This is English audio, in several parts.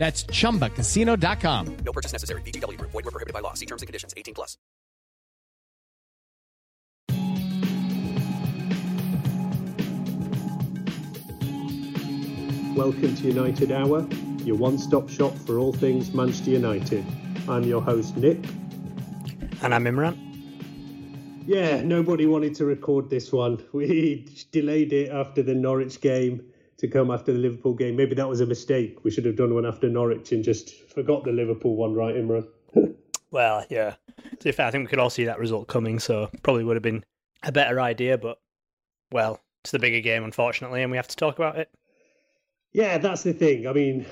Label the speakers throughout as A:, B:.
A: That's chumbacasino.com.
B: No purchase necessary. VGW Group. Void were prohibited by law. See terms and conditions. 18 plus.
C: Welcome to United Hour, your one-stop shop for all things Manchester United. I'm your host Nick.
D: And I'm Imran.
C: Yeah, nobody wanted to record this one. We delayed it after the Norwich game to come after the Liverpool game. Maybe that was a mistake. We should have done one after Norwich and just forgot the Liverpool one, right, Imran?
D: Well, yeah. To be fair, I think we could all see that result coming, so probably would have been a better idea, but, well, it's the bigger game, unfortunately, and we have to talk about it.
C: Yeah, that's the thing. I mean,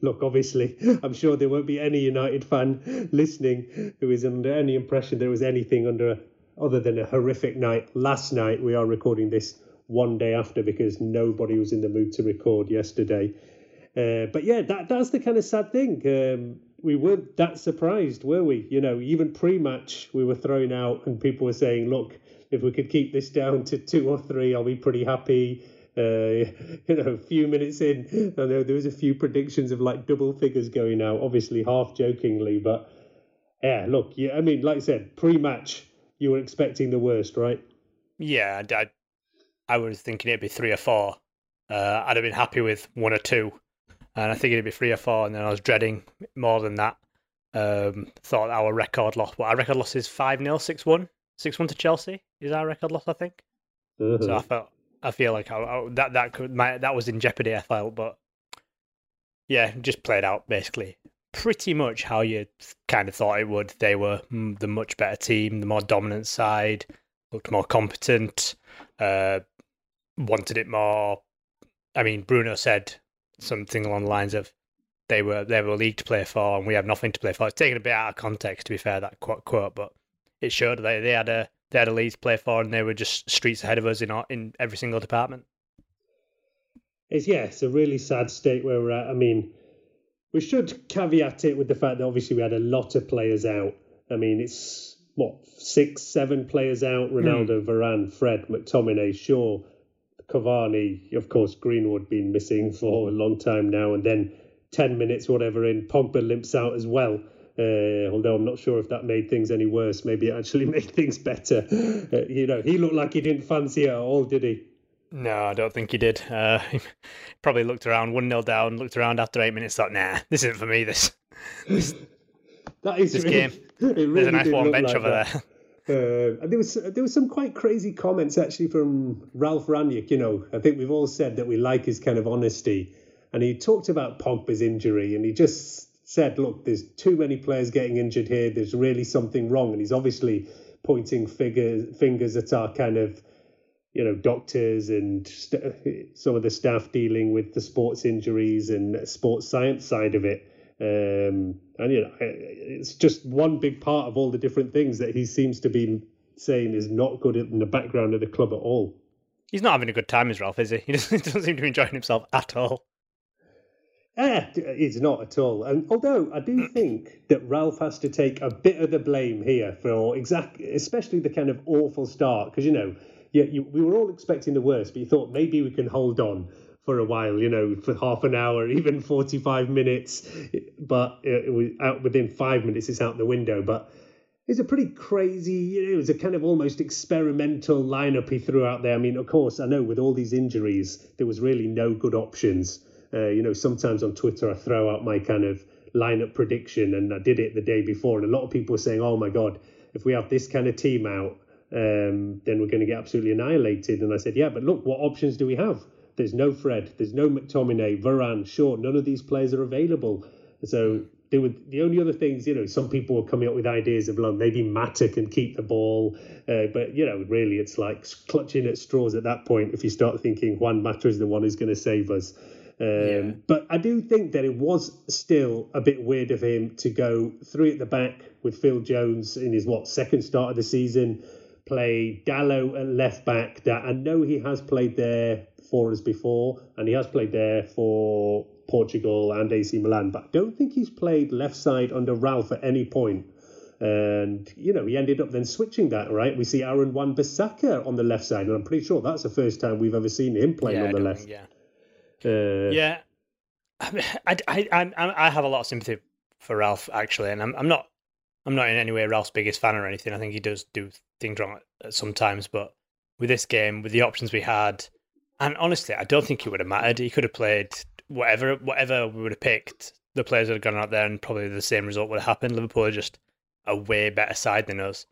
C: look, obviously, I'm sure there won't be any United fan listening who is under any impression there was anything under other than a horrific night last night. We are recording this one day after because nobody was in the mood to record yesterday. Uh, but yeah, that that's the kind of sad thing. Um, we weren't that surprised, were we? You know, even pre-match, we were thrown out, and people were saying, "Look, if we could keep this down to two or three, I'll be pretty happy." Uh, you know, a few minutes in, I know there was a few predictions of like double figures going out, obviously half jokingly, but yeah, look, yeah, I mean, like I said, pre-match, you were expecting the worst, right?
D: Yeah, I, I was thinking it'd be three or four. Uh, I'd have been happy with one or two, and I think it'd be three or four, and then I was dreading more than that. Um, thought our record loss, what our record loss is 5 0, 6 1, 6 1 to Chelsea is our record loss, I think.
C: Uh-huh.
D: So I felt, I feel like I, I, that that could my, that was in jeopardy. I felt, but yeah, just played out basically pretty much how you kind of thought it would. They were mm, the much better team, the more dominant side, looked more competent, uh, wanted it more. I mean, Bruno said something along the lines of they were they were a league to play for, and we have nothing to play for. It's taken a bit out of context, to be fair, that quote, quote but it showed they they had a they had a league to play for, and they were just streets ahead of us in our, in every single department.
C: It's yeah, it's a really sad state where we're at. I mean, we should caveat it with the fact that obviously we had a lot of players out. I mean, it's what six, seven players out: hmm. Ronaldo, Varane, Fred, McTominay, Shaw, Cavani, of course, Greenwood been missing for a long time now, and then ten minutes, whatever, in Pogba limps out as well. Uh, although I'm not sure if that made things any worse. Maybe it actually made things better. Uh, you know, he looked like he didn't fancy it at all, did he?
D: No, I don't think he did. Uh, he probably looked around, one 0 down, looked around after eight minutes, thought, "Nah, this isn't for me. This, this,
C: That is
D: this
C: really,
D: game.
C: it
D: There's
C: really
D: a nice warm bench
C: like
D: over
C: that.
D: there."
C: Uh, there was there was some quite crazy comments actually from Ralph Rangnick. You know, I think we've all said that we like his kind of honesty, and he talked about Pogba's injury, and he just said, "Look, there's too many players getting injured here. There's really something wrong," and he's obviously pointing fingers fingers at our kind of you know doctors and st- some of the staff dealing with the sports injuries and sports science side of it. Um, and you know, it's just one big part of all the different things that he seems to be saying is not good in the background of the club at all.
D: He's not having a good time, is Ralph? Is he? He doesn't, he doesn't seem to be enjoying himself at all.
C: Eh, it's not at all. And although I do think that Ralph has to take a bit of the blame here for exactly, especially the kind of awful start, because you know, yeah, you, we were all expecting the worst, but you thought maybe we can hold on for a while, you know, for half an hour, even forty-five minutes. But it, was out within five minutes, it's out the window. But it's a pretty crazy, you know, it was a kind of almost experimental lineup he threw out there. I mean, of course, I know with all these injuries, there was really no good options. Uh, you know, sometimes on Twitter I throw out my kind of lineup prediction, and I did it the day before, and a lot of people were saying, "Oh my God, if we have this kind of team out, um, then we're going to get absolutely annihilated." And I said, "Yeah, but look, what options do we have? There's no Fred, there's no McTominay, Varane, Shaw. None of these players are available. So they were the only other things. You know, some people were coming up with ideas of like maybe Mata can keep the ball, uh, but you know, really, it's like clutching at straws at that point. If you start thinking Juan Mata is the one who's going to save us. Um, yeah. But I do think that it was still a bit weird of him to go three at the back with Phil Jones in his what second start of the season, play Dalot at left back. That I know he has played there for us before, and he has played there for Portugal and AC Milan, but I don't think he's played left side under Ralph at any point. And you know, he ended up then switching that. Right, we see Aaron Wan-Bissaka on the left side, and I'm pretty sure that's the first time we've ever seen him playing
D: yeah,
C: on the left.
D: Think, yeah. Uh, yeah, I, I, I, I have a lot of sympathy for Ralph actually, and I'm, I'm not, I'm not in any way Ralph's biggest fan or anything. I think he does do things wrong sometimes, but with this game, with the options we had, and honestly, I don't think it would have mattered. He could have played whatever, whatever we would have picked. The players would have gone out there, and probably the same result would have happened. Liverpool are just a way better side than us,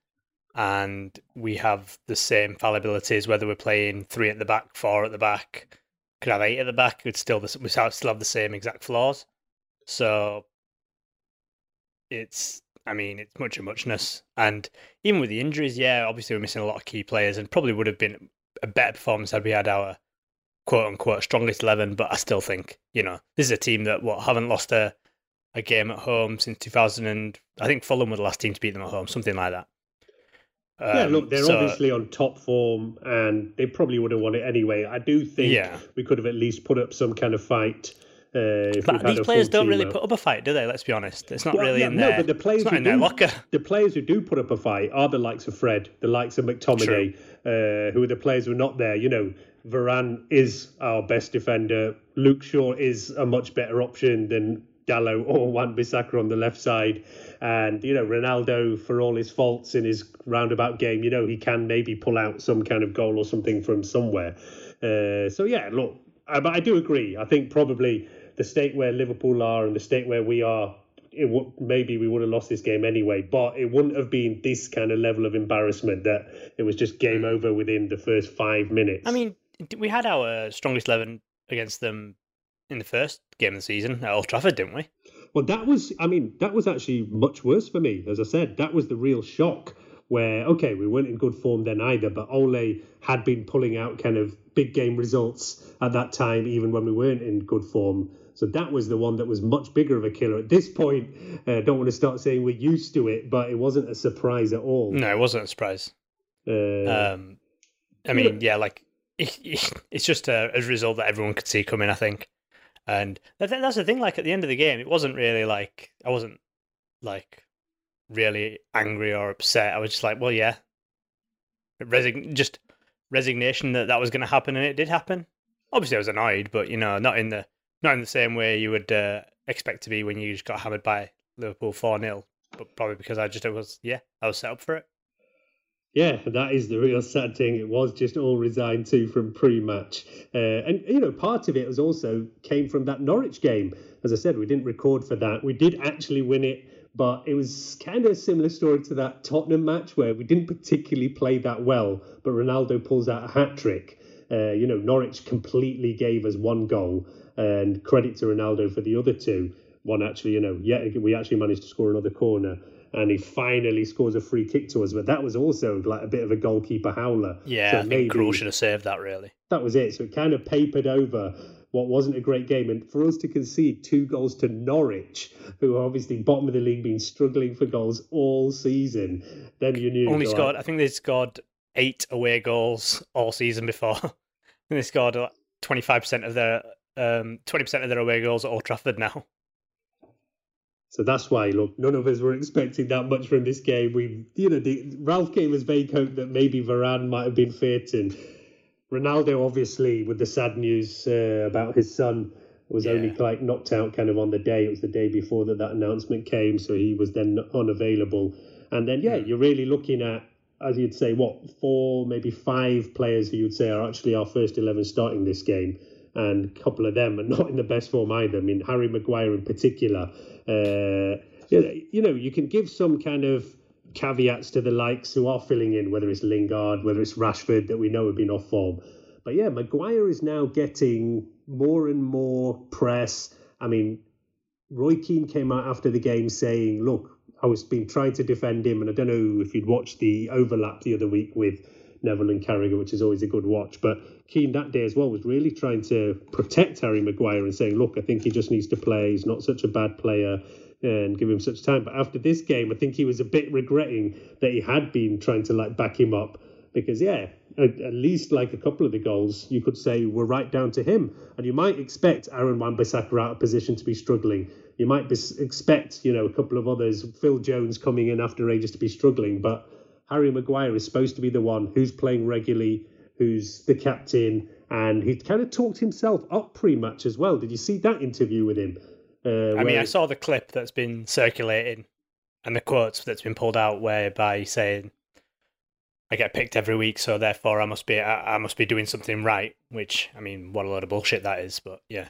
D: and we have the same fallibilities. Whether we're playing three at the back, four at the back could have eight at the back. We'd still we still have the same exact flaws. So it's I mean it's much a muchness, and even with the injuries, yeah, obviously we're missing a lot of key players, and probably would have been a better performance had we had our quote unquote strongest eleven. But I still think you know this is a team that what haven't lost a a game at home since 2000 and I think Fulham were the last team to beat them at home, something like that.
C: Um, yeah, look, they're so, obviously on top form, and they probably would have won it anyway. I do think yeah. we could have at least put up some kind of fight. Uh,
D: but these players don't really out. put up a fight, do they? Let's be honest. It's not well, really yeah, in there. No, but the players who do, locker.
C: The players who do put up a fight are the likes of Fred, the likes of McTominay, uh, who are the players who are not there. You know, Varane is our best defender. Luke Shaw is a much better option than Dalot or Wan-Bissaka on the left side. And, you know, Ronaldo, for all his faults in his roundabout game, you know, he can maybe pull out some kind of goal or something from somewhere. Uh, so, yeah, look, I, but I do agree. I think probably the state where Liverpool are and the state where we are, it w- maybe we would have lost this game anyway, but it wouldn't have been this kind of level of embarrassment that it was just game over within the first five minutes.
D: I mean, we had our strongest 11 against them in the first game of the season at Old Trafford, didn't we?
C: Well, that was, I mean, that was actually much worse for me. As I said, that was the real shock where, okay, we weren't in good form then either, but Ole had been pulling out kind of big game results at that time, even when we weren't in good form. So that was the one that was much bigger of a killer. At this point, I uh, don't want to start saying we're used to it, but it wasn't a surprise at all.
D: No, it wasn't a surprise. Uh, um, I mean, yeah, like it's just a, a result that everyone could see coming. I think. And that's the thing. Like at the end of the game, it wasn't really like I wasn't like really angry or upset. I was just like, well, yeah, Resign- just resignation that that was going to happen, and it did happen. Obviously, I was annoyed, but you know, not in the not in the same way you would uh, expect to be when you just got hammered by Liverpool four 0 But probably because I just was yeah, I was set up for it.
C: Yeah, that is the real sad thing. It was just all resigned to from pre-match, uh, and you know part of it was also came from that Norwich game. As I said, we didn't record for that. We did actually win it, but it was kind of a similar story to that Tottenham match where we didn't particularly play that well, but Ronaldo pulls out a hat trick. Uh, you know, Norwich completely gave us one goal, and credit to Ronaldo for the other two. One actually, you know, yeah, we actually managed to score another corner and he finally scores a free kick to us. But that was also like a bit of a goalkeeper howler.
D: Yeah, so I maybe think Krul should have saved that. Really,
C: that was it. So it kind of papered over what wasn't a great game, and for us to concede two goals to Norwich, who are obviously bottom of the league, been struggling for goals all season, then you knew
D: only scored. Like, I think they scored eight away goals all season before. and they scored twenty five percent of their um, 20% of their away goals at Old Trafford now.
C: So that's why, look, none of us were expecting that much from this game. We, you know, the, Ralph gave us vague hope that maybe Varane might have been fit, and Ronaldo, obviously, with the sad news uh, about his son, was
D: Yeah.
C: only like knocked out kind of on the day. It was the day before that that announcement came, so he was then unavailable. And then, yeah, you're really looking at, as you'd say, what four, maybe five players who you'd say are actually our first eleven starting this game, and a couple of them are not in the best form either. I mean, Harry Maguire in particular. Uh, you know- you can give some kind of caveats to the likes who are filling in, whether it's Lingard, whether it's Rashford that we know have been off form. But yeah, Maguire is now getting more and more press. I mean, Roy Keane came out after the game saying, "Look, I was been trying to defend him, and I don't know if you'd watched the overlap the other week with Neville and Carragher, which is always a good watch. But Keane that day as well was really trying to protect Harry Maguire and saying, "Look, I think he just needs to play. He's not such a bad player." And give him such time. But after this game, I think he was a bit regretting that he had been trying to like back him up because yeah, at, at least like a couple of the goals you could say were right down to him, and you might expect Aaron Wan-Bissaka out of position to be struggling. You might be, expect you know a couple of others, Phil Jones coming in after ages to be struggling, but Harry Maguire is supposed to be the one who's playing regularly, who's the captain, and he kind of talked himself up pretty much as well. Did you see that interview with him? Uh,
D: I mean, I saw the clip that's been circulating and the quotes that's been pulled out whereby he's saying, I get picked every week, so therefore I must be I, I must be doing something right. Which I mean, what a load of bullshit that is. But yeah,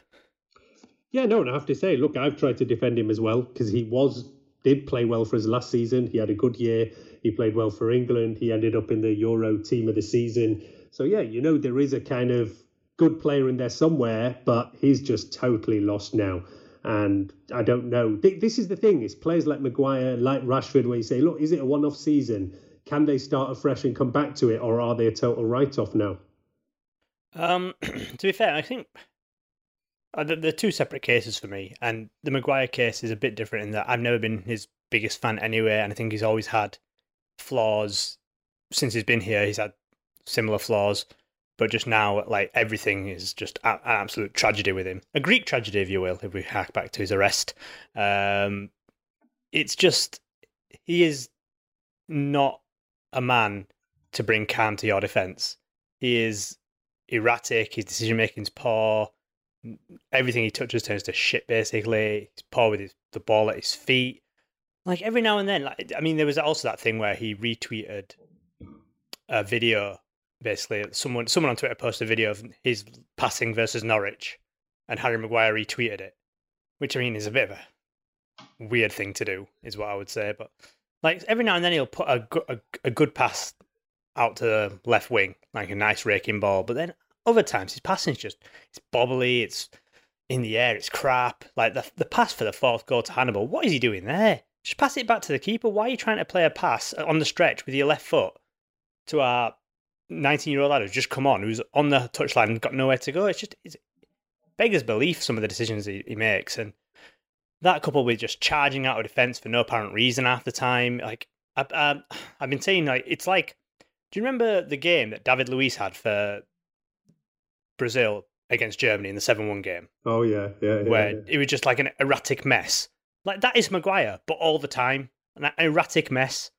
C: Yeah, no, and I have to say, look, I've tried to defend him as well because he was did play well for us last season. He had a good year. He played well for England. He ended up in the Euro team of the season. So yeah, you know there is a kind of good player in there somewhere, but he's just totally lost now. And I don't know. This is the thing: is players like Maguire, like Rashford, where you say, look, is it a one-off season? Can they start afresh and come back to it, or are they a total write-off now?
D: um, to be fair, I think they're they're two separate cases for me, and the Maguire case is a bit different in that I've never been his biggest fan anyway, and I think he's always had flaws since he's been here. He's had similar flaws. But just now, like everything is just an absolute tragedy with him. A Greek tragedy, if you will, if we hack back to his arrest. Um, it's just he is not a man to bring calm to your defense. He is erratic. His decision making's poor. Everything he touches turns to shit. Basically, he's poor with his, the ball at his feet. Like every now and then, like I mean, there was also that thing where he retweeted a video basically someone someone on Twitter posted a video of his passing versus Norwich, and Harry Maguire retweeted it, which I mean is a bit of a weird thing to do, is what I would say. But like every now and then he'll put a a, a good pass out to the left wing, like a nice raking ball, but then other times his passing's just it's bobbly, it's in the air, it's crap. Like the the pass for the fourth goal to Hannibal, what is he doing there? Just pass it back to the keeper. Why are you trying to play a pass on the stretch with your left foot to our 19 year old lad who's just come on, who's on the touchline and got nowhere to go. It's just it's beggars belief some of the decisions he, he makes, and that coupled with just charging out of defense for no apparent reason half the time. Like I, I, I've been saying, like it's like, do you remember the game that David Luiz had for Brazil against Germany in the seven-one game,
C: Oh yeah, yeah, yeah.
D: where
C: yeah.
D: it was just like an erratic mess? Like that is Maguire, but all the time, an erratic mess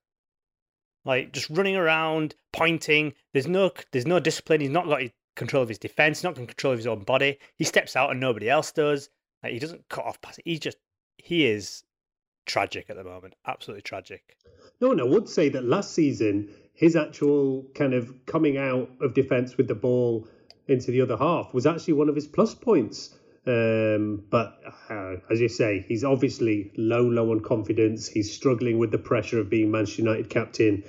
D: like just running around, pointing. There's no there's no discipline. He's not got control of his defense. He's not in control of his own body. He steps out and nobody else does. Like he doesn't cut off passes. He's just he is tragic at the moment. Absolutely tragic.
C: No, and I would say that last season, his actual kind of coming out of defence with the ball into the other half was actually one of his plus points. Um, but uh, as you say, he's obviously low, low on confidence. He's struggling with the pressure of being Manchester United captain.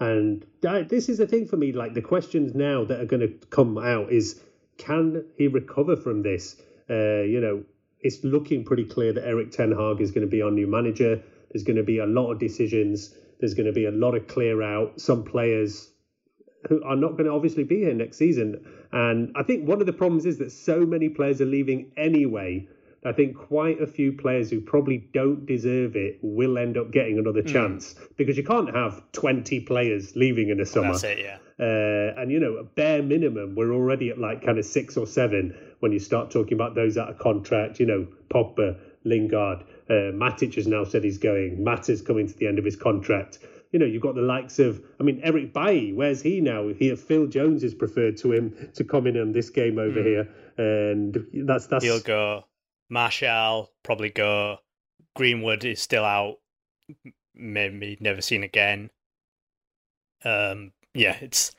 C: And that, this is the thing for me. Like the questions now that are going to come out is, can he recover from this? Uh, you know, it's looking pretty clear that Eric Ten Hag is going to be our new manager. There's going to be a lot of decisions. There's going to be a lot of clear out. Some players who are not going to obviously be here next season. And I think one of the problems is that so many players are leaving anyway I think quite a few players who probably don't deserve it will end up getting another chance because you can't have 20 players leaving in the summer.
D: That's it, yeah.
C: Uh, and you know, a bare minimum, we're already at like kind of six or seven when you start talking about those out of contract. You know, Pogba, Lingard, uh, Matic has now said he's going. Mata's coming to the end of his contract. You know, you've got the likes of, I mean, Eric Bailly. Where's he now? He, Phil Jones is preferred to him to come in on this game over here, and that's that's.
D: He'll go. Martial probably go. Greenwood is still out. Maybe never seen again. Um, yeah, it's.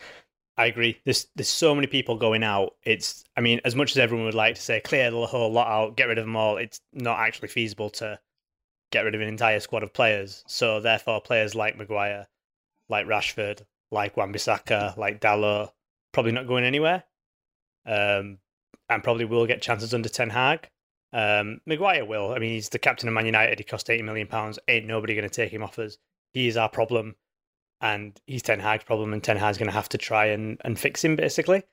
D: I agree. There's there's so many people going out. It's. I mean, as much as everyone would like to say clear the whole lot out, get rid of them all, it's not actually feasible to get rid of an entire squad of players. So therefore, players like Maguire, like Rashford, like Wan-Bissaka, like Dalot, probably not going anywhere. Um, and probably will get chances under Ten Hag. Um, Maguire will. I mean, he's the captain of Man United. He cost eighty million pounds. Ain't nobody going to take him off us. He is our problem, and he's Ten Hag's problem. And Ten Hag's going to have to try and, and fix him basically.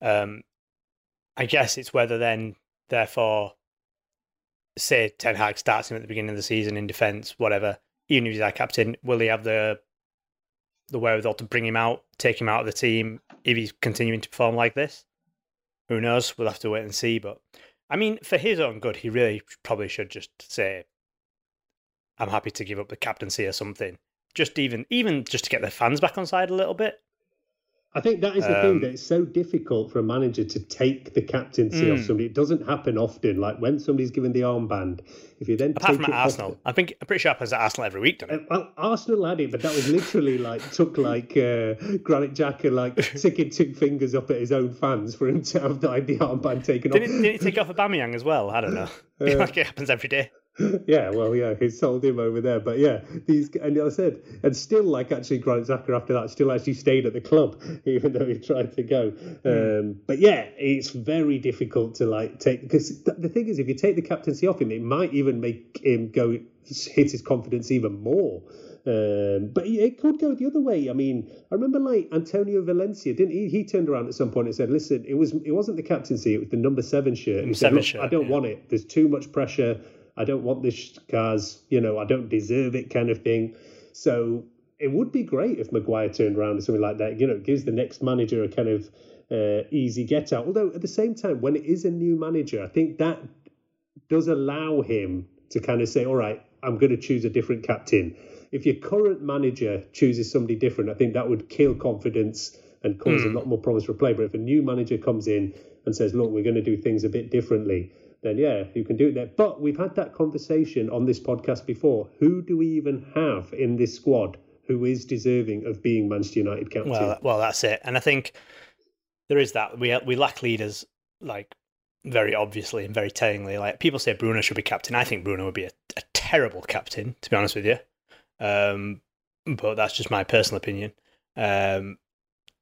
D: Um, I guess it's whether then, therefore, say Ten Hag starts him at the beginning of the season in defence, whatever. Even if he's our captain, will he have the the wherewithal to bring him out, take him out of the team if he's continuing to perform like this? Who knows? We'll have to wait and see. But I mean, for his own good, he really probably should just say, "I'm happy to give up the captaincy or something." Just even, even just to get the fans back on side a little bit.
C: I think that is the
D: Um,
C: thing that it's so difficult for a manager to take the captaincy off
D: Mm.
C: somebody. It doesn't happen often. Like when somebody's given the armband, if you then
D: Apart
C: take
D: from
C: it
D: at
C: off-
D: Arsenal, I think I'm pretty sure it happens at Arsenal every week, doesn't
C: Uh,
D: it?
C: Well, Arsenal had it, but that was literally like took like uh, Granit Xhaka like sticking two fingers up at his own fans for him to have the, the armband taken
D: Did
C: off.
D: it, did it take off Aubameyang as well? I don't know.
C: Uh,
D: like it happens every day.
C: yeah, well, yeah, he sold him over there, but yeah, these and I said, and still like actually Granit Xhaka after that still actually stayed at the club even though he tried to go. Um, but yeah, it's very difficult to like take because th- the thing is, if you take the captaincy off him, it might even make him go hit his confidence even more. Um, but it could go the other way. I mean, I remember like Antonio Valencia, didn't he? He turned around at some point and said, "Listen, it was it wasn't the captaincy; it was the number seven shirt." He said,
D: seven
C: "Look,
D: shirt,
C: I don't
D: yeah.
C: want it. There's too much pressure. I don't want this cars. You know, I don't deserve it, kind of thing." So it would be great if Maguire turned around or something like that. You know, it gives the next manager a kind of uh, easy get out. Although at the same time, when it is a new manager, I think that does allow him to kind of say, all right, I'm going to choose a different captain. If your current manager chooses somebody different, I think that would kill confidence and cause a lot more problems for play. But if a new manager comes in and says, look, we're going to do things a bit differently, then yeah, you can do it there. But we've had that conversation on this podcast before. Who do we even have in this squad who is deserving of being Manchester United captain?
D: Well, well, that's it. And I think there is that we we lack leaders, like very obviously and very tellingly. Like people say, Bruno should be captain. I think Bruno would be a, a terrible captain, to be honest with you. Um, but that's just my personal opinion. Um,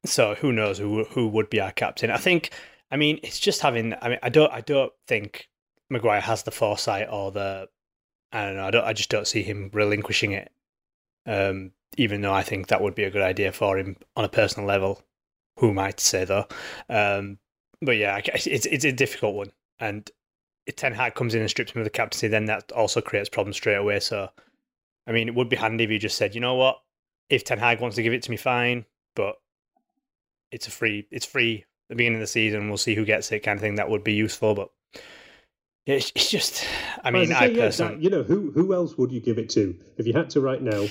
D: so who knows who who would be our captain? I think. I mean, it's just having. I mean, I don't. I don't think Maguire has the foresight or the. I don't know. I don't. I just don't see him relinquishing it. Um, even though I think that would be a good idea for him on a personal level. Who might say though? Um, but yeah, it's it's a difficult one. And if Ten Hag comes in and strips him of the captaincy, then that also creates problems straight away. So, I mean, it would be handy if you just said, you know what, if Ten Hag wants to give it to me, fine. But it's a free. It's free. At the beginning of the season, we'll see who gets it, kind of thing. That would be useful, but. Yeah, It's, it's just, I mean, I
C: say, yeah,
D: personally,
C: that- you know, who who else would you give it to if you had to right now?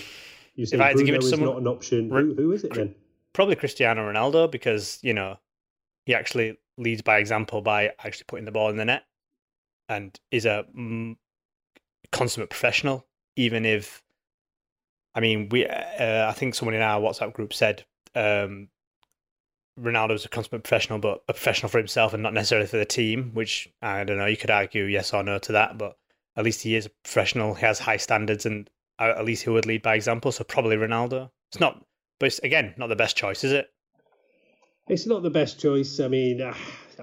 C: You say
D: If I had to give
C: Bruno
D: it to
C: is
D: someone-
C: not an option. Who, who is it then?
D: probably Cristiano Ronaldo because you know he actually leads by example by actually putting the ball in the net and is a mm, consummate professional. Even if, I mean, we uh, I think someone in our WhatsApp group said um, Ronaldo's a consummate professional, but a professional for himself and not necessarily for the team. Which I don't know. You could argue yes or no to that, but at least he is a professional. He has high standards, and uh, at least he would lead by example. So probably Ronaldo. It's not, but it's again not the best choice, is it?
C: It's not the best choice. I mean, ah,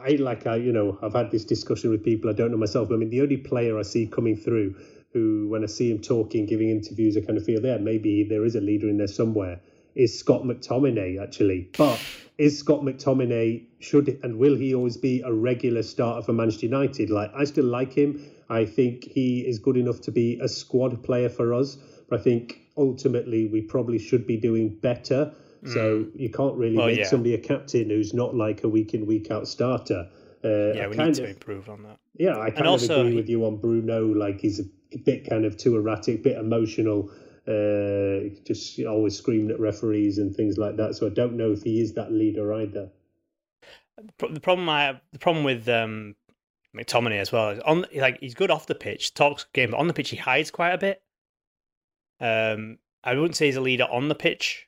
C: I like I, you know, I've had this discussion with people I don't know myself. I mean, the only player I see coming through who, when I see him talking, giving interviews, I kind of feel there maybe there is a leader in there somewhere. Is Scott McTominay actually. But is Scott McTominay should and will he always be a regular starter for Manchester United? Like I still like him. I think he is good enough to be a squad player for us. But I think ultimately we probably should be doing better. Mm. So you can't really well, make yeah. somebody a captain who's not like a week in week out starter.
D: Uh, yeah, we need to improve on that.
C: Yeah, I kind of agree with you on Bruno. Like he's a bit kind of too erratic, bit emotional uh, just always screaming at referees and things like that. So I don't know if he is that leader either.
D: The problem I have, the problem with um, McTominay as well is on like he's good off the pitch, talks game, but on the pitch he hides quite a bit. Um, I wouldn't say he's a leader on the pitch,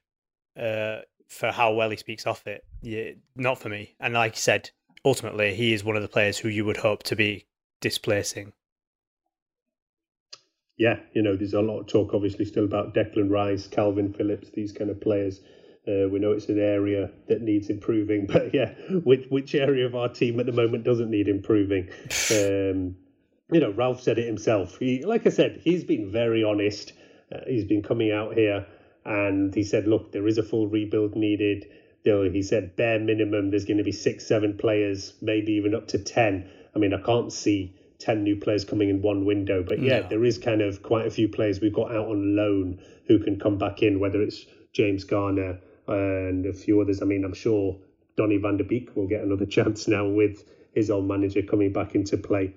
D: uh, for how well he speaks off it. Yeah, not for me. And like you said, ultimately he is one of the players who you would hope to be displacing
C: yeah, you know, there's a lot of talk, obviously, still about Declan Rice, Calvin Phillips, these kind of players. Uh, we know it's an area that needs improving, but yeah, which which area of our team at the moment doesn't need improving? Um, you know, Ralph said it himself. He, like I said, he's been very honest. Uh, he's been coming out here and he said, look, there is a full rebuild needed. Though he said bare minimum, there's going to be six, seven players, maybe even up to ten. I mean, I can't see 10 new players coming in one window. But yeah, no. there is kind of quite a few players we've got out on loan who can come back in, whether it's James Garner uh, and a few others. I mean, I'm sure Donny van der Beek will get another chance now with his old manager coming back into play.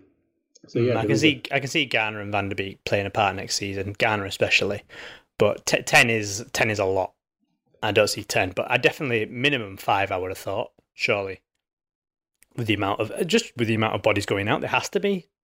D: So yeah, mm, I can see a... I can see Garner and Van der Beek playing a part next season, Garner especially. But t- ten is ten is a lot. I don't see ten, but I definitely minimum five. I would have thought surely with the amount of just with the amount of bodies going out, there has to be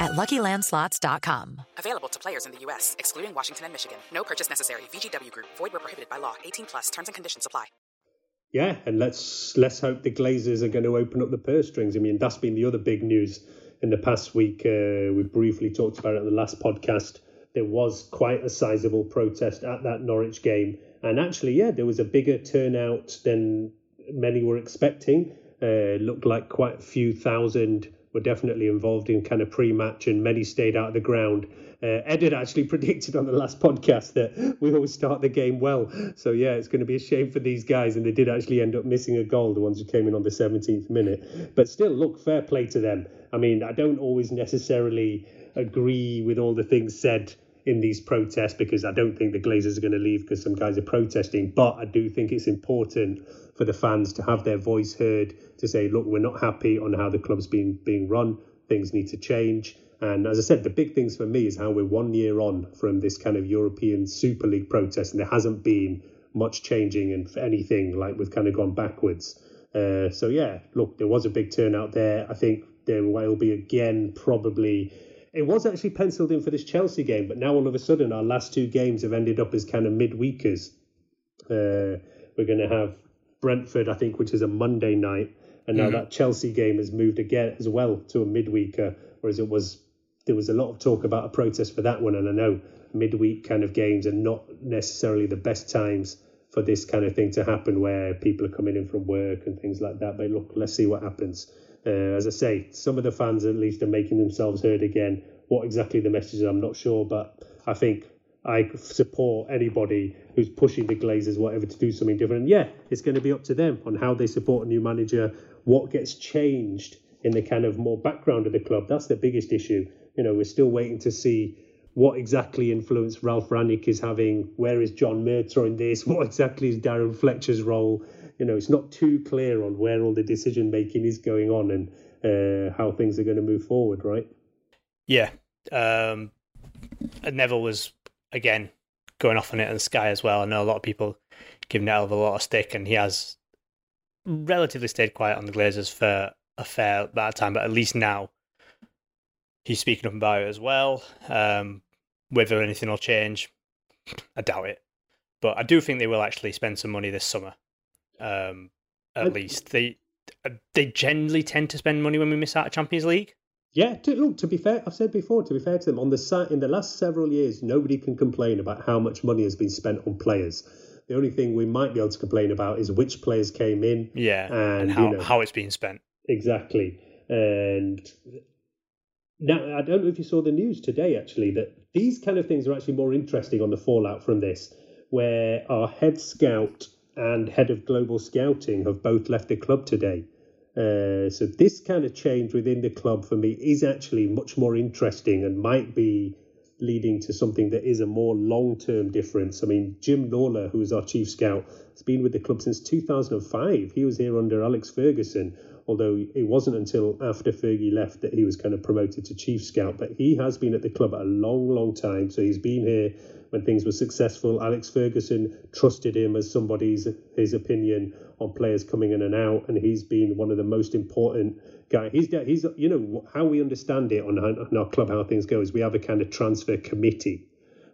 E: at LuckyLandSlots.com.
F: Available to players in the U.S., excluding Washington and Michigan. No purchase necessary. VGW Group. Void where prohibited by law. 18 plus. Terms and conditions apply.
C: Yeah, and let's let's hope the Glazers are going to open up the purse strings. I mean, that's been the other big news in the past week. Uh, we briefly talked about it in the last podcast. There was quite a sizable protest at that Norwich game, and actually, yeah, there was a bigger turnout than many were expecting. Uh, looked like quite a few thousand were definitely involved in kind of pre-match, and many stayed out of the ground. Uh, Ed had actually predicted on the last podcast that we always start the game well. So yeah, it's going to be a shame for these guys, and they did actually end up missing a goal, the ones who came in on the 17th minute. But still, look, fair play to them. I mean, I don't always necessarily agree with all the things said in these protests because I don't think the Glazers are going to leave because some guys are protesting. But I do think it's important for the fans to have their voice heard to say, look, we're not happy on how the club's been being run. Things need to change. And as I said, the big things for me is how we're one year on from this kind of European Super League protest, and there hasn't been much changing and anything like we've kind of gone backwards. Uh, so yeah, look, there was a big turnout there. I think there will be again probably. It was actually penciled in for this Chelsea game, but now all of a sudden our last two games have ended up as kind of midweekers. Uh, we're going to have Brentford, I think, which is a Monday night, and now mm-hmm. that Chelsea game has moved again as well to a midweeker, whereas it was there was a lot of talk about a protest for that one, and I know midweek kind of games are not necessarily the best times for this kind of thing to happen, where people are coming in from work and things like that. But look, let's see what happens. Uh, as I say, some of the fans at least are making themselves heard again. What exactly the message is, I'm not sure, but I think I support anybody who's pushing the Glazers, whatever, to do something different. And yeah, it's going to be up to them on how they support a new manager, what gets changed in the kind of more background of the club. That's the biggest issue. You know, we're still waiting to see what exactly influence Ralph Rangnick is having. Where is John Murtough in this? What exactly is Darren Fletcher's role? you know, it's not too clear on where all the decision making is going on and uh, how things are going to move forward, right?
D: Yeah. Um, Neville was again going off on it on Sky as well. I know a lot of people giving Neville a lot of stick, and he has relatively stayed quiet on the Glazers for a fair amount of time, but at least now he's speaking up about it as well. Um, whether anything will change, I doubt it. But I do think they will actually spend some money this summer. Um, at least they they generally tend to spend money when we miss out of Champions League.
C: Yeah, to, look, to be fair, I've said before, to be fair to them, on the in the last several years, nobody can complain about how much money has been spent on players. The only thing we might be able to complain about is which players came in.
D: Yeah,
C: and,
D: and how,
C: you know,
D: how it's being spent.
C: Exactly. And now, I don't know if you saw the news today, actually, that these kind of things are actually more interesting on the fallout from this, where our head scout and head of global scouting have both left the club today. Uh, so this kind of change within the club for me is actually much more interesting and might be leading to something that is a more long-term difference. I mean, Jim Lawler, who is our chief scout, has been with the club since 2005. He was here under Alex Ferguson, although it wasn't until after Fergie left that he was kind of promoted to chief scout. But he has been at the club a long, long time. So he's been here when things were successful. Alex Ferguson trusted him as somebody's his opinion on players coming in and out, and he's been one of the most important guy. He's he's you know how we understand it on, our club how things go is we have a kind of transfer committee,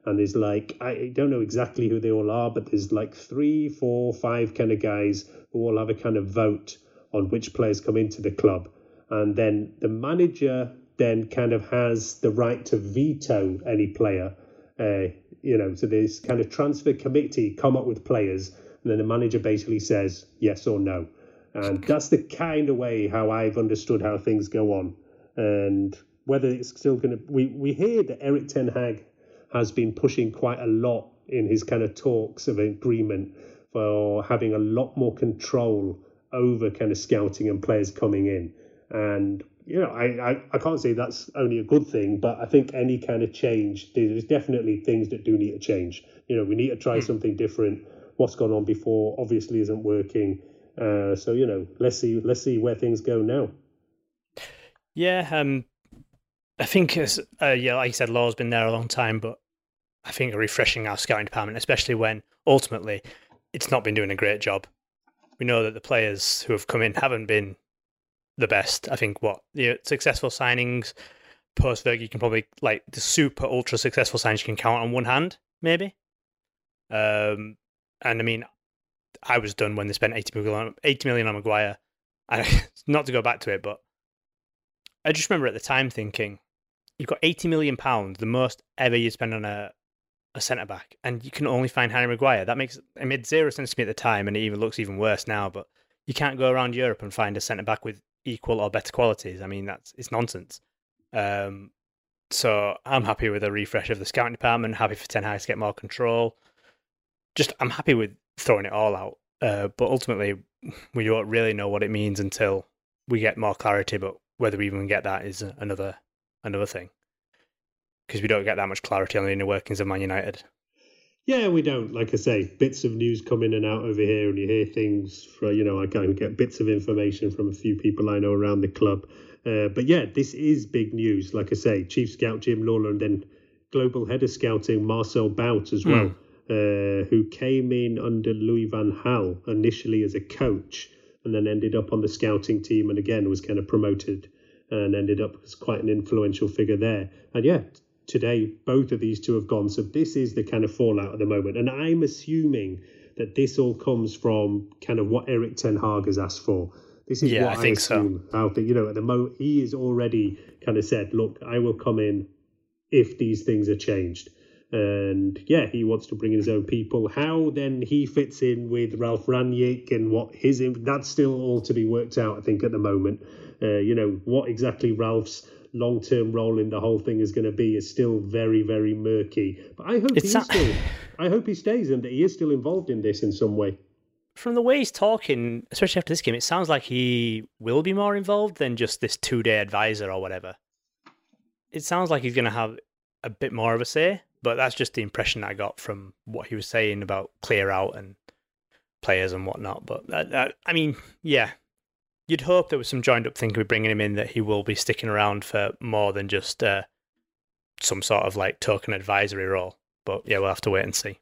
C: and there's like I don't know exactly who they all are, but there's like three, four, five kind of guys who all have a kind of vote on which players come into the club, and then the manager then kind of has the right to veto any player. Uh, you know, so this kind of transfer committee come up with players, and then the manager basically says yes or no. And that's the kind of way how I've understood how things go on. And whether it's still going to, we, we hear that Eric Ten Hag has been pushing quite a lot in his kind of talks of agreement for having a lot more control over kind of scouting and players coming in. And, you know, I, I, I can't say that's only a good thing, but I think any kind of change, there's definitely things that do need to change. You know, we need to try something different. What's gone on before obviously isn't working. Uh, so you know, let's see, let's see where things go now.
D: Yeah, um, I think as uh, yeah, like you said, Law's been there a long time, but I think refreshing our scouting department, especially when ultimately it's not been doing a great job. We know that the players who have come in haven't been the best. I think what the successful signings post Fergie, you can probably like the super ultra successful signings you can count on one hand, maybe. Um, and I mean, I was done when they spent 80 million, 80 million on Maguire. I, not to go back to it, but I just remember at the time thinking, you've got 80 million pounds, the most ever you spend on a, a centre back, and you can only find Harry Maguire. That makes it made zero sense to me at the time, and it even looks even worse now. But you can't go around Europe and find a centre back with equal or better qualities. I mean, that's it's nonsense. Um, so I'm happy with a refresh of the scouting department. Happy for Ten Hag to get more control. Just I'm happy with throwing it all out. Uh, but ultimately, we don't really know what it means until we get more clarity. But whether we even get that is another another thing because we don't get that much clarity on the inner workings of Man United.
C: Yeah, we don't. Like I say, bits of news come in and out over here, and you hear things. For, you know, I can get bits of information from a few people I know around the club. Uh, but yeah, this is big news. Like I say, Chief Scout Jim Lawler, and then Global Head of Scouting Marcel Bout as well. Mm uh, who came in under Louis Van Gaal initially as a coach and then ended up on the scouting team and again was kind of promoted and ended up as quite an influential figure there. And yeah, today both of these two have gone. So this is the kind of fallout at the moment. And I'm assuming that this all comes from kind of what Eric Ten Hag has asked for. This is
D: yeah,
C: what
D: I think
C: assume.
D: so.
C: think you know at the moment he is already kind of said, look, I will come in if these things are changed and yeah, he wants to bring in his own people. How then he fits in with Ralph Rangnick and what his that's still all to be worked out. I think at the moment, uh, you know, what exactly Ralf's long term role in the whole thing is going to be is still very very murky. But I hope he's still, I hope he stays and that he is still involved in this in some way.
D: From the way he's talking, especially after this game, it sounds like he will be more involved than just this two day advisor or whatever. It sounds like he's going to have a bit more of a say but that's just the impression I got from what he was saying about clear out and players and whatnot. But I mean, yeah, you'd hope there was some joined up thinking with bringing him in that he will be sticking around for more than just uh, some sort of like token advisory role. But yeah, we'll have to wait and see.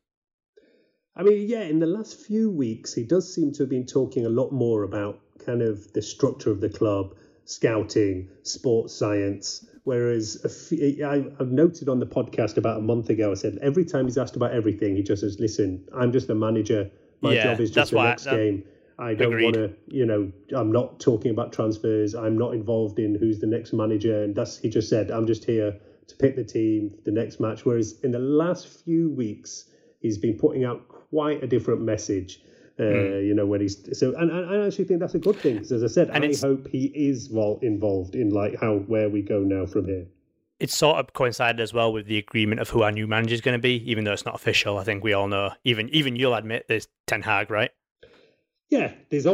C: I mean, yeah, in the last few weeks, he does seem to have been talking a lot more about kind of the structure of the club, scouting, sports science. Whereas few, I, have noted on the podcast about a month ago, I said every time he's asked about everything, he just says, "Listen, I'm just the manager. My
D: Yeah,
C: job is just the next
D: that-
C: game. I don't want to, you know, I'm not talking about transfers. I'm not involved in who's the next manager. And that's he just said, I'm just here to pick the team the next match. Whereas in the last few weeks, he's been putting out quite a different message. Uh,
D: Hmm.
C: You know, when he's so, and, and I actually think that's a good thing. Because as I said,
D: And
C: I hope he is vol- involved in like how where we go now from here.
D: it sort of coincided as well with the agreement of who our new manager is going to be, even though it's not official. I think we all know. Even even you'll admit there's Ten Hag, right?
C: Yeah, there's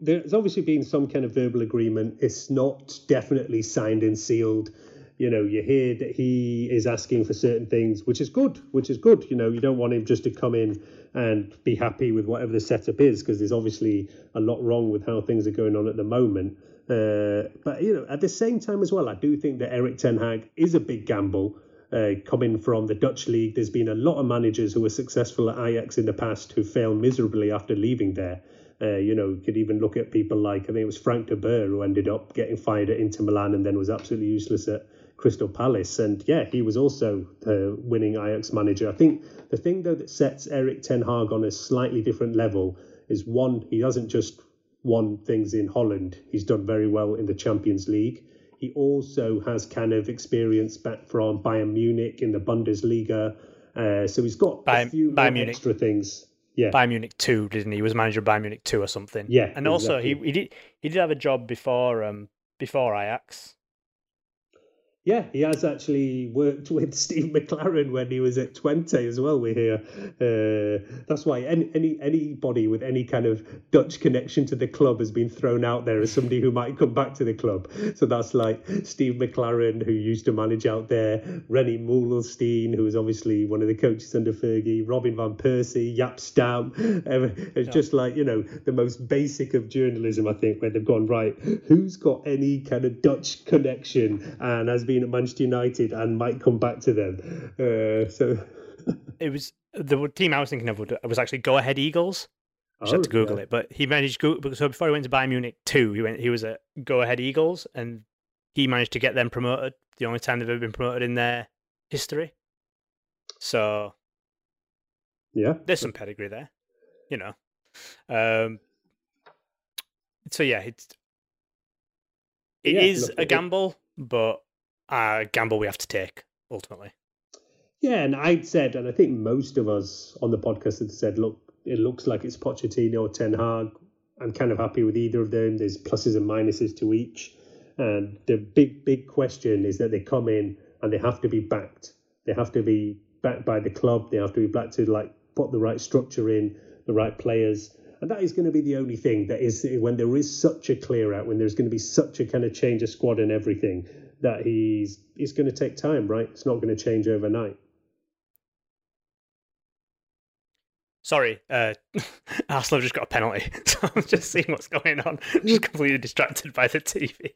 C: there's obviously been some kind of verbal agreement. It's not definitely signed and sealed. You know, you hear that he is asking for certain things, which is good. Which is good. You know, you don't want him just to come in and be happy with whatever the setup is, because there's obviously a lot wrong with how things are going on at the moment. Uh, but you know, at the same time as well, I do think that Erik ten Hag is a big gamble. Uh, coming from the Dutch league, there's been a lot of managers who were successful at Ajax in the past who failed miserably after leaving there. Uh, you know, you could even look at people like I think it was Frank de Boer who ended up getting fired at Inter Milan and then was absolutely useless at Crystal Palace. And yeah, he was also the winning Ajax manager. I think the thing though that sets Erik ten Hag on a slightly different level is one, he hasn't just won things in Holland. He's done very well in the Champions League. He also has kind of experience back from Bayern Munich in the Bundesliga. Uh, so he's got a few
D: Bayern
C: more
D: Munich.
C: extra things. Yeah.
D: Bayern Munich two, didn't he? He was manager of Bayern Munich two or something.
C: Yeah,
D: and also he, he did he did have a job before um before Ajax.
C: Yeah, he has actually worked with Steve McClaren when he was at Twente as well. We hear uh, that's why any, any anybody with any kind of Dutch connection to the club has been thrown out there as somebody who might come back to the club. So that's like Steve McClaren, who used to manage out there, René Meulensteen, who was obviously one of the coaches under Fergie, Robin van Persie, Jaap Stam. It's just like you know the most basic of journalism, I think, where they've gone right. Who's got any kind of Dutch connection and has been at Manchester United and might come back to them? Uh, so
D: It was the team I was thinking of was actually Go Ahead Eagles. I just had to
C: Oh,
D: Google
C: yeah.
D: it, but he managed go so before he went to Bayern Munich two, he went he was at Go Ahead Eagles, and he managed to get them promoted. The only time they've ever been promoted in their history. So
C: yeah,
D: there's some pedigree there, you know. Um, so yeah, it's it
C: Yeah,
D: is a gamble, but a gamble we have to take ultimately.
C: Yeah, and I'd said, and I think most of us on the podcast had said, look, it looks like it's Pochettino or Ten Hag. I'm kind of happy with either of them. There's pluses and minuses to each. And the big, big question is that they come in and they have to be backed. They have to be backed by the club. They have to be backed to like put the right structure in, the right players. And that is going to be the only thing that is when there is such a clear out, when there's going to be such a kind of change of squad and everything, that he's it's going to take time, right? It's not going to change overnight.
D: Sorry, uh, Arsenal have just got a penalty, so I'm just seeing what's going on. I'm Just completely distracted by the TV.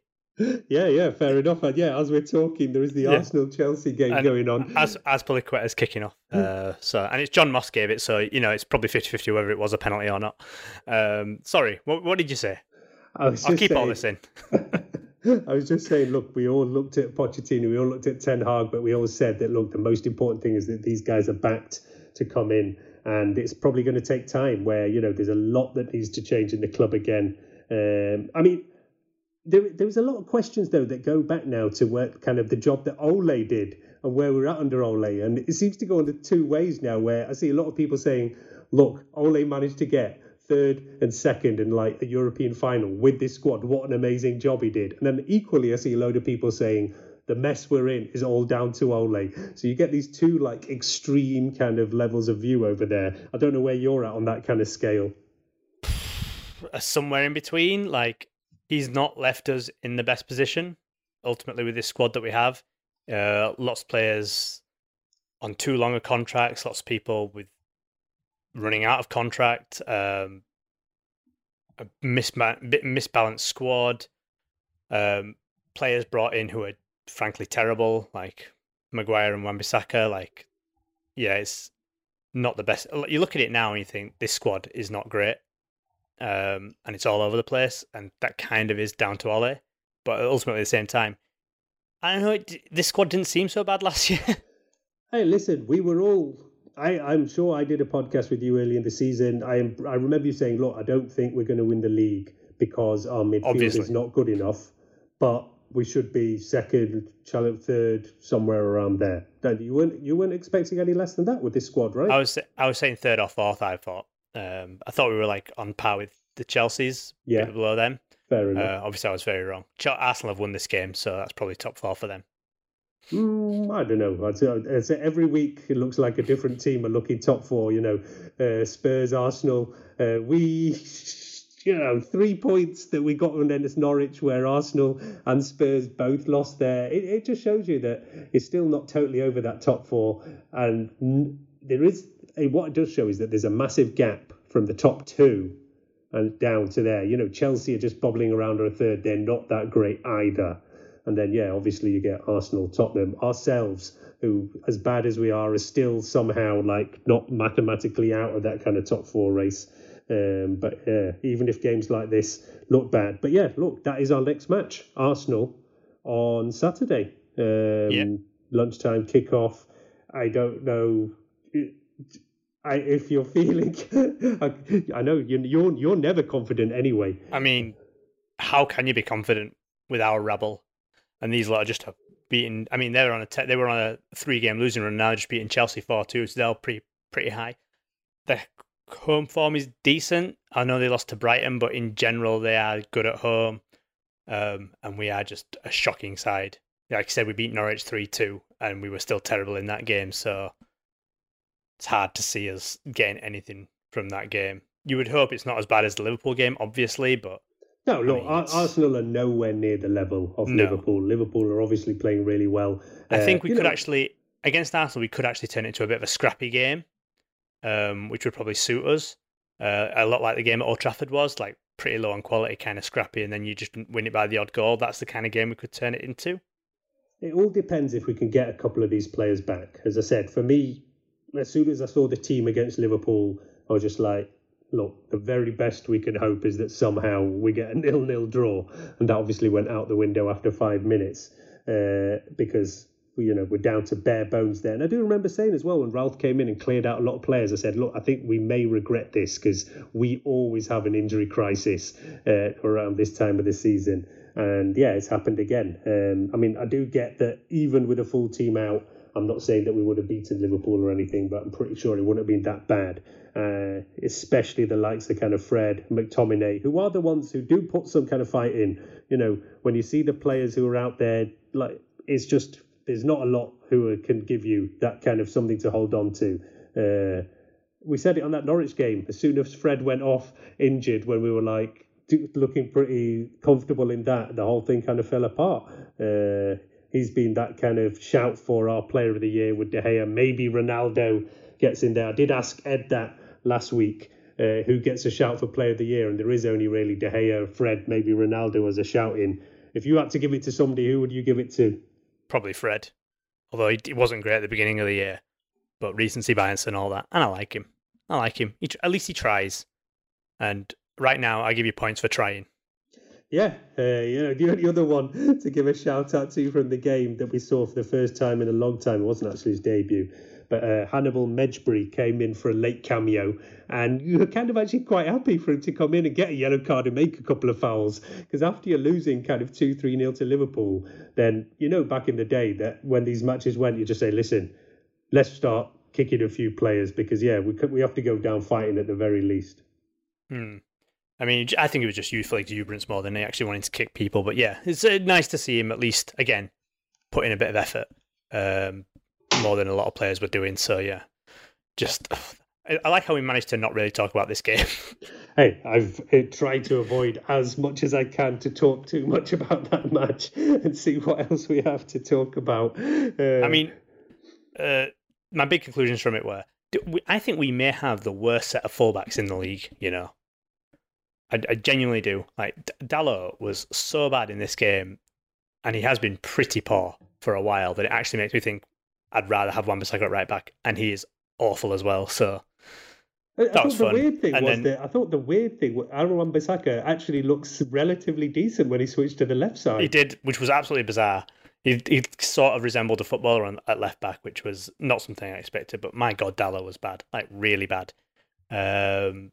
C: Yeah, yeah, fair enough. And yeah, as we're talking, there is the
D: Yeah.
C: Arsenal Chelsea game
D: And
C: going on.
D: As Azpilicueta's kicking off, uh, so and it's John Moss gave it, so you know it's probably 50-50 whether it was a penalty or not. Um, sorry, what what did you say? I'll keep all this in.
C: I was just saying, look, we all looked at Pochettino, we all looked at Ten Hag, but we all said that, look, the most important thing is that these guys are backed to come in. And it's probably going to take time where, you know, there's a lot that needs to change in the club again. Um, I mean, there, there was a lot of questions, though, that go back now to what kind of the job that Ole did and where we're at under Ole. And it seems to go in the two ways now, where I see a lot of people saying, look, Ole managed to get third and second in like a European final with this squad. What an amazing job he did. And then equally, I see a load of people saying the mess we're in is all down to Ole. So you get these two like extreme kind of levels of view over there. I don't know where you're at on that kind of scale.
D: Uh, somewhere in between. Like he's not left us in the best position. Ultimately, with this squad that we have, uh, lots of players on too long of contracts. Lots of people with running out of contract, um, a misma- misbalanced squad, um, players brought in who are frankly terrible, like Maguire and Wan-Bissaka. Like, yeah, it's not the best. You look at it now and you think this squad is not great, um, and it's all over the place, and that kind of is down to Ole. But ultimately, at the same time, I don't know. It, this squad didn't seem so bad last year.
C: hey, listen, we were all. I, I'm sure I did a podcast with you early in the season. I am, I remember you saying, "Look, I don't think we're going to win the league because our midfield
D: Obviously.
C: is not good enough, but we should be second, challenge third, somewhere around there." Don't you weren't you weren't expecting any less than that with this squad, right?
D: I was I was saying third or fourth. I thought. Um, I thought we were like on par with the Chelsea's. a
C: Yeah.
D: bit below them.
C: Fair enough.
D: Uh, obviously, I was very wrong. Arsenal have won this game, so that's probably top four for them.
C: Mm, I don't know. I'd say, I'd say every week it looks like a different team are looking top four. You know, uh, Spurs, Arsenal. Uh, we, you know, three points that we got on against Norwich, where Arsenal and Spurs both lost there. It, it just shows you that it's still not totally over that top four, and there is eh, what it does show is that there's a massive gap from the top two and down to there. You know, Chelsea are just bobbling around on a third. They're not that great either. And then, yeah, obviously you get Arsenal, Tottenham, ourselves, who, as bad as we are, are still somehow like not mathematically out of that kind of top four race. Um, but yeah, even if games like this look bad, but yeah, look, that is our next match, Arsenal on Saturday, um,
D: Yeah.
C: lunchtime kickoff. I don't know. I, if you're feeling, I, I know you, you're you're never confident anyway.
D: I mean, how can you be confident with our rabble? And these lot are just beating. I mean, they were on a te- they were on a three game losing run now, just beating Chelsea four two, so they're pretty pretty high. Their home form is decent. I know they lost to Brighton, but in general they are good at home. Um, and we are just a shocking side. Like I said, we beat Norwich three two, and we were still terrible in that game. So it's hard to see us getting anything from that game. You would hope it's not as bad as the Liverpool game, obviously, but
C: No, look,
D: mean,
C: Arsenal are nowhere near the level of
D: No.
C: Liverpool. Liverpool are obviously playing really well.
D: I
C: Uh,
D: think we could
C: know,
D: actually against Arsenal we could actually turn it into a bit of a scrappy game, um, which would probably suit us. Uh, a lot like the game at Old Trafford was, like pretty low on quality, kind of scrappy, and then you just win it by the odd goal. That's the kind of game we could turn it into.
C: It all depends if we can get a couple of these players back. As I said, for me, as soon as I saw the team against Liverpool, I was just like, look, the very best we can hope is that somehow we get a nil-nil draw, and that obviously went out the window after five minutes uh, because you know we're down to bare bones there. And I do remember saying as well when Ralph came in and cleared out a lot of players, I said, look, I think we may regret this because we always have an injury crisis uh, around this time of the season. And yeah, it's happened again. Um, I mean, I do get that even with a full team out, I'm not saying that we would have beaten Liverpool or anything, but I'm pretty sure it wouldn't have been that bad. Uh, especially the likes of kind of Fred, McTominay, who are the ones who do put some kind of fight in. You know, when you see the players who are out there, like it's just there's not a lot who can give you that kind of something to hold on to. Uh, we said it on that Norwich game. As soon as Fred went off injured, when we were like looking pretty comfortable in that, the whole thing kind of fell apart. Uh, he's been that kind of shout for our player of the year with De Gea. Maybe Ronaldo gets in there. I did ask Ed that last week. Uh, who gets a shout for player of the year? And there is only really De Gea, Fred, maybe Ronaldo as a shout in. If you had to give it to somebody, who would you give it to?
D: Probably Fred, although he, he wasn't great at the beginning of the year, but recency bias and all that, and I like him. I like him. He, at least he tries. And right now, I give you points for trying.
C: Yeah, uh, you know, the only other one to give a shout out to from the game that we saw for the first time in a long time, it wasn't actually his debut, but uh, Hannibal Mejbri came in for a late cameo, and you were kind of actually quite happy for him to come in and get a yellow card and make a couple of fouls, because after you're losing kind of 2 3 nil to Liverpool, then you know back in the day that when these matches went, you just say, listen, let's start kicking a few players, because yeah, we, we have to go down fighting at the very least.
D: Hmm. I mean, I think it was just youthful exuberance more than he actually wanting to kick people. But yeah, it's uh, nice to see him at least again put in a bit of effort, um, more than a lot of players were doing. So yeah, just I, I like how we managed to not really talk about this game.
C: Hey, I've uh, tried to avoid as much as I can to talk too much about that match and see what else we have to talk about. Uh,
D: I mean, uh, my big conclusions from it were I think we may have the worst set of fullbacks in the league. You know, I, I genuinely do. Like Dalot was so bad in this game, and he has been pretty poor for a while that it actually makes me think I'd rather have Wan-Bissaka at right back, and he is awful as well. So
C: I, I thought
D: fun.
C: the weird thing
D: And
C: was
D: then-
C: that I thought the weird thing was Aaron Wan-Bissaka actually looks relatively decent when he switched to the left side.
D: He did, which was absolutely bizarre. He, he sort of resembled a footballer on, at left back, which was not something I expected. But my God, Dalot was bad, like really bad. Um,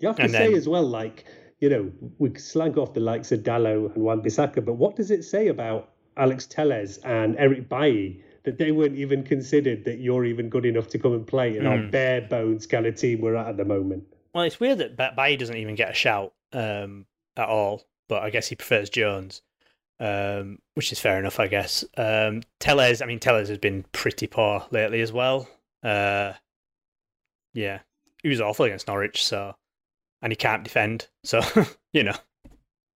C: You have to
D: And
C: say
D: then-
C: as well, like, you know, we slank off the likes of Dalot and Wan Bissaka, but what does it say about Alex Telles and Eric Bailly that they weren't even considered that you're even good enough to come and play in our
D: Mm.
C: bare bones kind of team we're at at the moment?
D: well, it's weird that Ba- Bailly doesn't even get a shout um, at all, but I guess he prefers Jones, um, which is fair enough, I guess. Um, Telles, I mean, Telles has been pretty poor lately as well. Uh, yeah, he was awful against Norwich, so and he can't defend, so you know.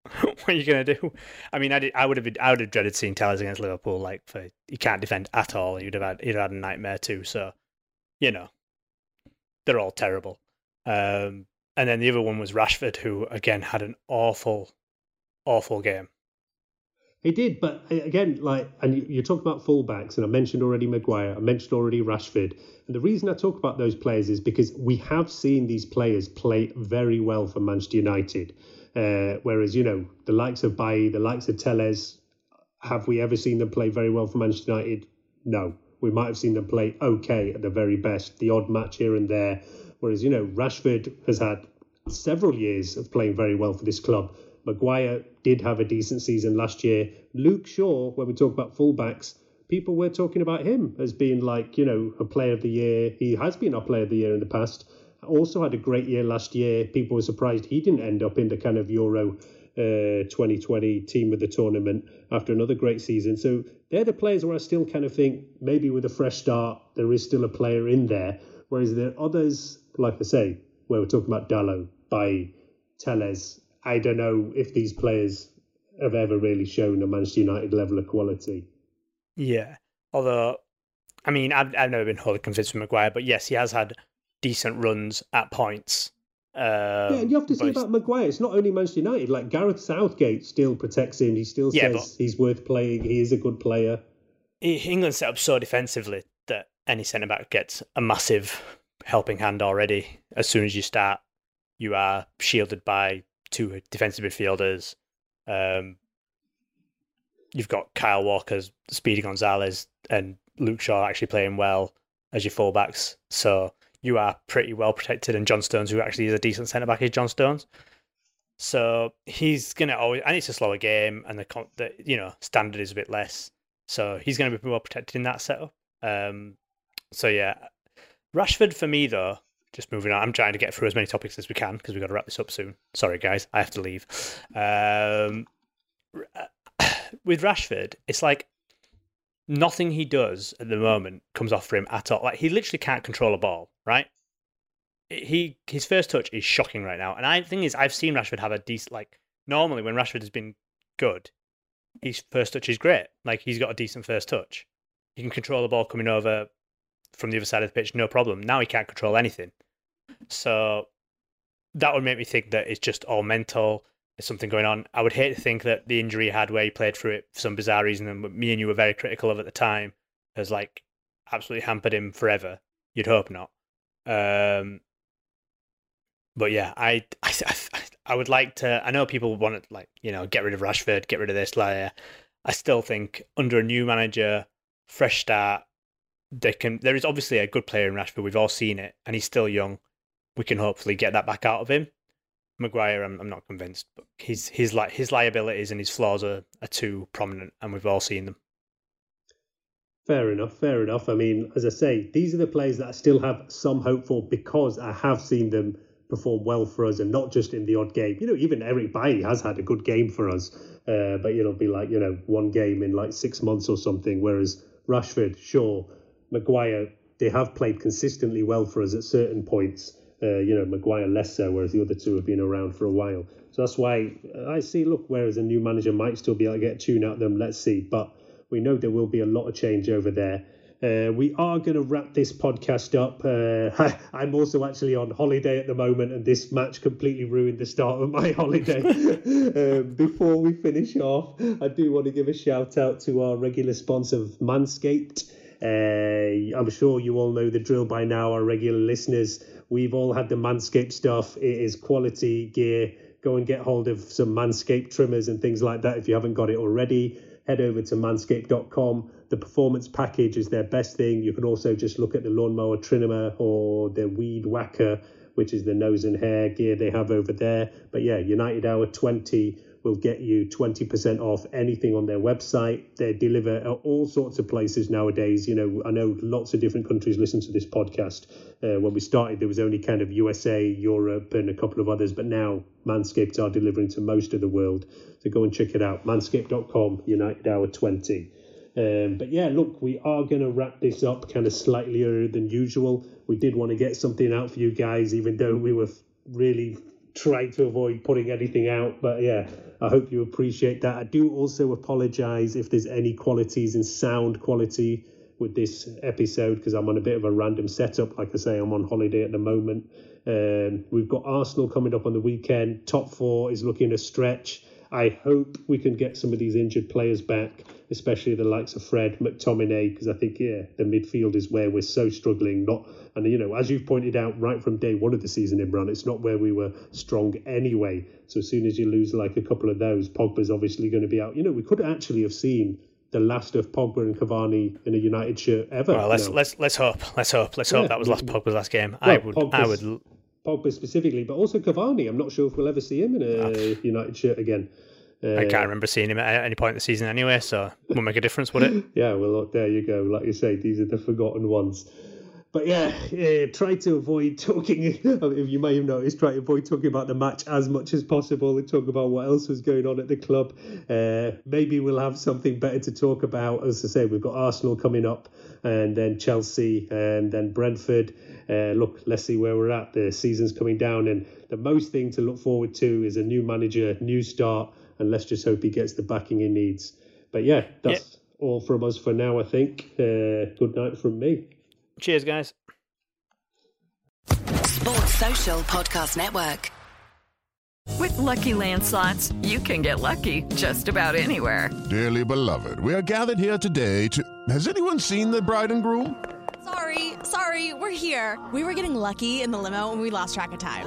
D: what are you gonna do? I mean, I, did, I would have been, I would have dreaded seeing Telles against Liverpool. Like, for he can't defend at all. You'd have had he'd have had a nightmare too. So, you know, they're all terrible. Um, and then the other one was Rashford, who again had an awful, awful game.
C: He did, but again, like, and you, you talk about fullbacks, and I mentioned already Maguire, I mentioned already Rashford. And the reason I talk about those players is because we have seen these players play very well for Manchester United. Uh, whereas, you know, the likes of Bailly, the likes of Telles, have we ever seen them play very well for Manchester United? No. We might have seen them play okay at the very best, the odd match here and there. Whereas, you know, Rashford has had several years of playing very well for this club. Maguire did have a decent season last year. Luke Shaw, when we talk about fullbacks, people were talking about him as being like, you know, a player of the year. He has been our player of the year in the past. Also had a great year last year. People were surprised he didn't end up in the kind of Euro uh, 2020 team of the tournament after another great season. So they're the players where I still kind of think maybe with a fresh start, there is still a player in there. Whereas there are others, like I say, where we're talking about Dalot, by Telles, I don't know if these players have ever really shown a Manchester United level of quality.
D: Yeah. Although, I mean, I've, I've never been wholly convinced with Maguire, but yes, he has had decent runs at points. Um,
C: yeah, and you have to say about Maguire, it's not only Manchester United. Like Gareth Southgate still protects him. He still
D: Yeah,
C: says he's worth playing. He is a good player.
D: England set up so defensively that any centre back gets a massive helping hand already. As soon as you start, you are shielded by two defensive midfielders. Um, you've got Kyle Walker's Speedy Gonzalez and Luke Shaw actually playing well as your fullbacks. So you are pretty well protected. And John Stones, who actually is a decent centre back, is John Stones. So he's gonna always, and it's a slower game, and the, the you know standard is a bit less. So he's to be well protected in that setup. Um, so yeah, Rashford for me though. Just moving on, I'm trying to get through as many topics as we can because we've got to wrap this up soon. Sorry guys, I have to leave. Um, with Rashford, it's like nothing he does at the moment comes off for him at all. Like he literally can't control a ball, right? He his first touch is shocking right now, and I thing is I've seen Rashford have a decent like normally when Rashford has been good, his first touch is great. Like he's got a decent first touch. He can control the ball coming over from the other side of the pitch, no problem. Now he can't control anything. So that would make me think that it's just all mental. There's something going on. I would hate to think that the injury he had where he played through it for some bizarre reason, and me and you were very critical of at the time, has like absolutely hampered him forever. You'd hope not. Um, but yeah, I, I, I would like to. I know people want to like you know get rid of Rashford, get rid of this. Like, I still think under a new manager, fresh start, they can. There is obviously a good player in Rashford. We've all seen it, and he's still young. We can hopefully get that back out of him. Maguire, I'm, I'm not convinced, but his his like his liabilities and his flaws are, are too prominent, and we've all seen them.
C: Fair enough, fair enough. I mean, as I say, these are the players that I still have some hope for because I have seen them perform well for us and not just in the odd game. You know, even Eric Bailly has had a good game for us, uh, but it'll be like, you know, one game in like six months or something. Whereas Rashford, Shaw, Maguire, they have played consistently well for us at certain points. Uh, you know, Maguire less so, whereas the other two have been around for a while. So that's why I see, look, whereas a new manager might still be able to get a tune out of them, let's see. But we know there will be a lot of change over there. Uh, we are going to wrap this podcast up. Uh, I'm also actually on holiday at the moment, and this match completely ruined the start of my holiday. um, before we finish off, I do want to give a shout out to our regular sponsor, Manscaped. Uh, I'm sure you all know the drill by now, our regular listeners. We've all had the Manscaped stuff. It is quality gear. Go and get hold of some Manscaped trimmers and things like that if you haven't got it already. Head over to manscaped.com the performance package is their best thing. You can also just look at the lawnmower trimmer or the weed whacker, which is the nose and hair gear they have over there. But yeah, United Hour 20 will get you 20% off anything on their website. They deliver at all sorts of places nowadays. You know, I know lots of different countries listen to this podcast. Uh, when we started, there was only kind of USA, Europe, and a couple of others, but now Manscaped are delivering to most of the world. So go and check it out. Manscaped.com, United Hour 20. Um, but yeah, look, we are going to wrap this up kind of slightly earlier than usual. We did want to get something out for you guys, even though we were really trying to avoid putting anything out. But yeah, I hope you appreciate that. I do also apologize if there's any qualities in sound quality with this episode because I'm on a bit of a random setup. Like I say, I'm on holiday at the moment. Um, we've got Arsenal coming up on the weekend. Top four is looking a stretch. I hope we can get some of these injured players back, especially the likes of Fred, McTominay, because I think, yeah, the midfield is where we're so struggling. Not, and you know, as you've pointed out right from day one of the season, Imran, it's not where we were strong anyway. So as soon as you lose like a couple of those, Pogba's obviously going to be out. You know, we could actually have seen the last of Pogba and Cavani in a United shirt ever.
D: Well, let's let's let's hope. Let's hope. Let's hope that was last Pogba's last game. Well, I would Pogba's, I would
C: Pogba specifically, but also Cavani. I'm not sure if we'll ever see him in a oh. United shirt again.
D: Uh, I can't remember seeing him at any point in the season anyway, so it won't make a difference, would it?
C: yeah, well, look, there you go. Like you say, these are the forgotten ones. But yeah, yeah, try to avoid talking. If you may have noticed, try to avoid talking about the match as much as possible and talk about what else was going on at the club. Uh, maybe we'll have something better to talk about. As I say, we've got Arsenal coming up, and then Chelsea, and then Brentford. Uh, look, let's see where we're at. The season's coming down, and the most thing to look forward to is a new manager, new start and let's just hope he gets the backing he needs. But yeah, that's yeah. all from us for now, I think. Uh, good night from me.
D: Cheers, guys.
G: Sports Social Podcast Network.
H: With lucky landslots, you can get lucky just about anywhere.
I: Dearly beloved, we are gathered here today to. Has anyone seen the bride and groom?
J: Sorry, sorry, we're here. We were getting lucky in the limo and we lost track of time.